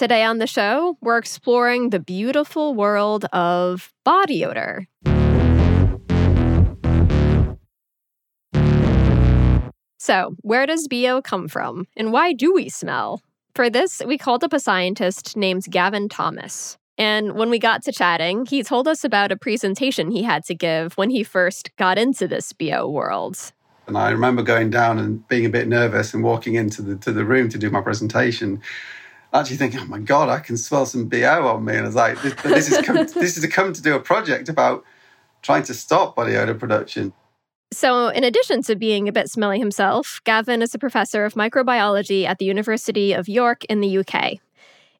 Today on the show, we're exploring the beautiful world of body odor. So, where does BO come from, and why do we smell? For this, we called up a scientist named Gavin Thomas. And when we got to chatting, he told us about a presentation he had to give when he first got into this BO world. And I remember going down and being a bit nervous and walking into the to the room to do my presentation. Actually thinking, oh my god, I can smell some bo on me, and I was like, this, this is come, this is to come to do a project about trying to stop body odor production. So, in addition to being a bit smelly himself, Gavin is a professor of microbiology at the University of York in the UK.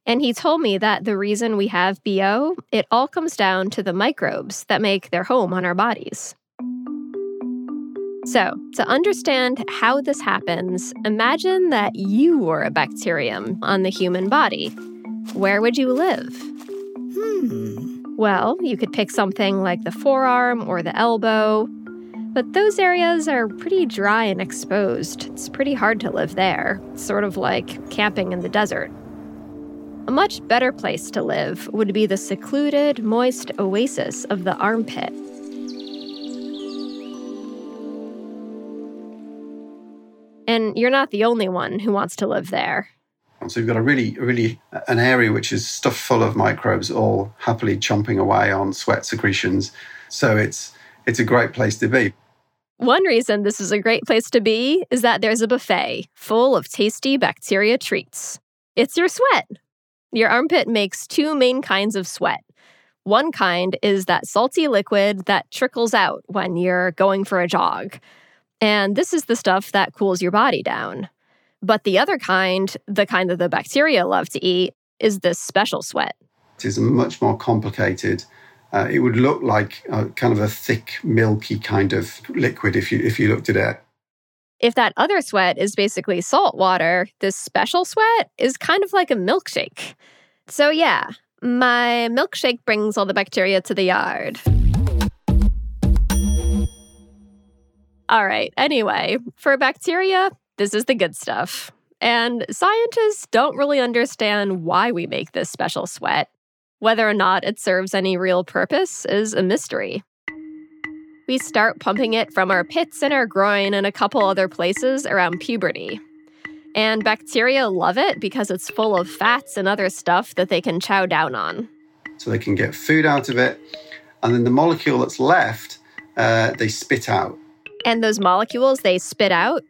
And he told me that the reason we have BO, it all comes down to the microbes that make their home on our bodies. So, to understand how this happens, imagine that you were a bacterium on the human body. Where would you live? Hmm. Well, you could pick something like the forearm or the elbow, but those areas are pretty dry and exposed. It's pretty hard to live there, sort of like camping in the desert. A much better place to live would be the secluded, moist oasis of the armpit. And you're not the only one who wants to live there. So you've got a really, really an area which is stuffed full of microbes, all happily chomping away on sweat secretions. So it's it's a great place to be. One reason this is a great place to be is that there's a buffet full of tasty bacteria treats. It's your sweat. Your armpit makes two main kinds of sweat. One kind is that salty liquid that trickles out when you're going for a jog. And this is the stuff that cools your body down. But the other kind, the kind that the bacteria love to eat, is this special sweat. It is much more complicated. Uh, it would look like a, kind of a thick, milky kind of liquid if you if you looked at it. If that other sweat is basically salt water, this special sweat is kind of like a milkshake. So yeah, my milkshake brings all the bacteria to the yard. All right, anyway, for bacteria, this is the good stuff. And scientists don't really understand why we make this special sweat. Whether or not it serves any real purpose is a mystery. We start pumping it from our pits and our groin and a couple other places around puberty. And bacteria love it because it's full of fats and other stuff that they can chow down on. So they can get food out of it, and then the molecule that's left, uh, they spit out. And those molecules they spit out,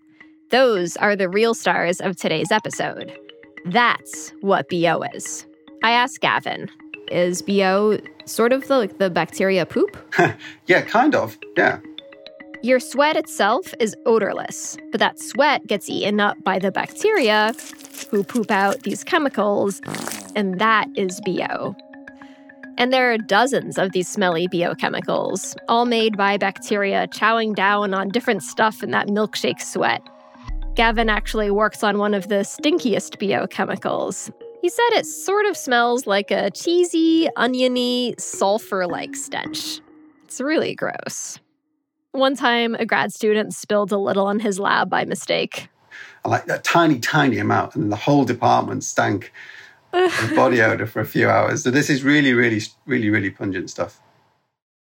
those are the real stars of today's episode. That's what BO is. I asked Gavin, is BO sort of the, like the bacteria poop? yeah, kind of. Yeah. Your sweat itself is odorless, but that sweat gets eaten up by the bacteria who poop out these chemicals, and that is BO. And there are dozens of these smelly biochemicals, all made by bacteria chowing down on different stuff in that milkshake sweat. Gavin actually works on one of the stinkiest biochemicals. He said it sort of smells like a cheesy, oniony, sulfur like stench. It's really gross. One time, a grad student spilled a little on his lab by mistake. Like that tiny, tiny amount, and the whole department stank of body odor for a few hours. So this is really, really, really, really pungent stuff.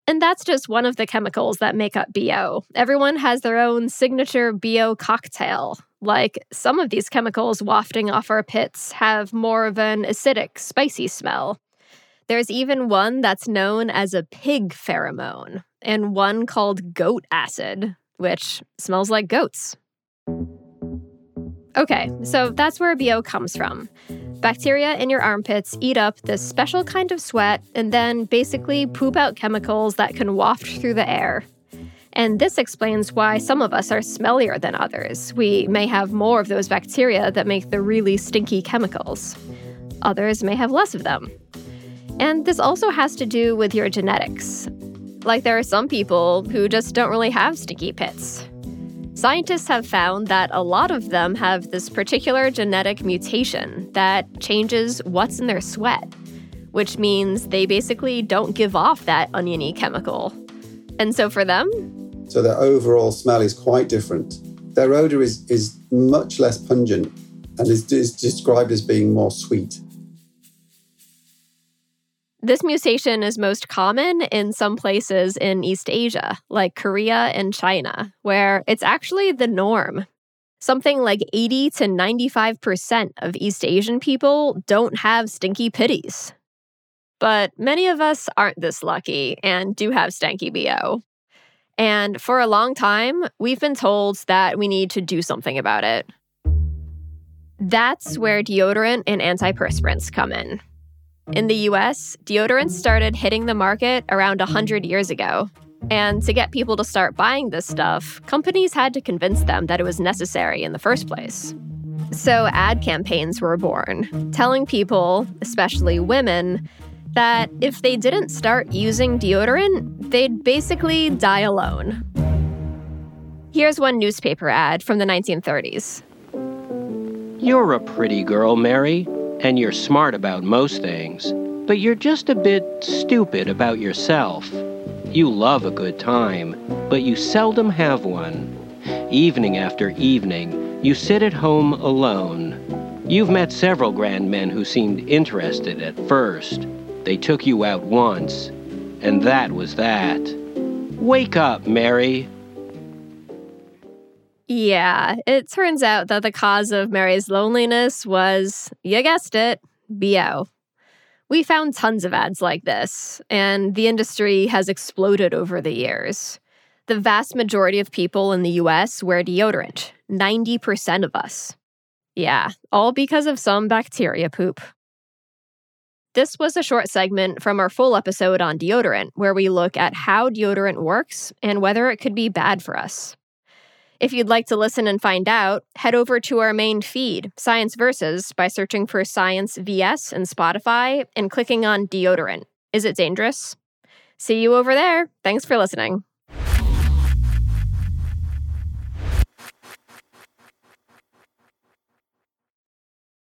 And that's just one of the chemicals that make up BO. Everyone has their own signature BO cocktail. Like some of these chemicals wafting off our pits have more of an acidic, spicy smell. There's even one that's known as a pig pheromone, and one called goat acid, which smells like goats. Okay, so that's where BO comes from. Bacteria in your armpits eat up this special kind of sweat and then basically poop out chemicals that can waft through the air. And this explains why some of us are smellier than others. We may have more of those bacteria that make the really stinky chemicals. Others may have less of them. And this also has to do with your genetics. Like, there are some people who just don't really have stinky pits. Scientists have found that a lot of them have this particular genetic mutation that changes what's in their sweat, which means they basically don't give off that oniony chemical. And so for them, so their overall smell is quite different. Their odor is, is much less pungent and is, is described as being more sweet. This mutation is most common in some places in East Asia, like Korea and China, where it's actually the norm. Something like 80 to 95% of East Asian people don't have stinky pitties. But many of us aren't this lucky and do have stanky BO. And for a long time, we've been told that we need to do something about it. That's where deodorant and antiperspirants come in. In the US, deodorants started hitting the market around 100 years ago. And to get people to start buying this stuff, companies had to convince them that it was necessary in the first place. So ad campaigns were born, telling people, especially women, that if they didn't start using deodorant, they'd basically die alone. Here's one newspaper ad from the 1930s. You're a pretty girl, Mary and you're smart about most things, but you're just a bit stupid about yourself. You love a good time, but you seldom have one. Evening after evening, you sit at home alone. You've met several grand men who seemed interested at first. They took you out once, and that was that. Wake up, Mary. Yeah, it turns out that the cause of Mary's loneliness was, you guessed it, BO. We found tons of ads like this, and the industry has exploded over the years. The vast majority of people in the US wear deodorant, 90% of us. Yeah, all because of some bacteria poop. This was a short segment from our full episode on deodorant, where we look at how deodorant works and whether it could be bad for us. If you'd like to listen and find out, head over to our main feed, Science Versus, by searching for Science VS in Spotify and clicking on deodorant. Is it dangerous? See you over there. Thanks for listening.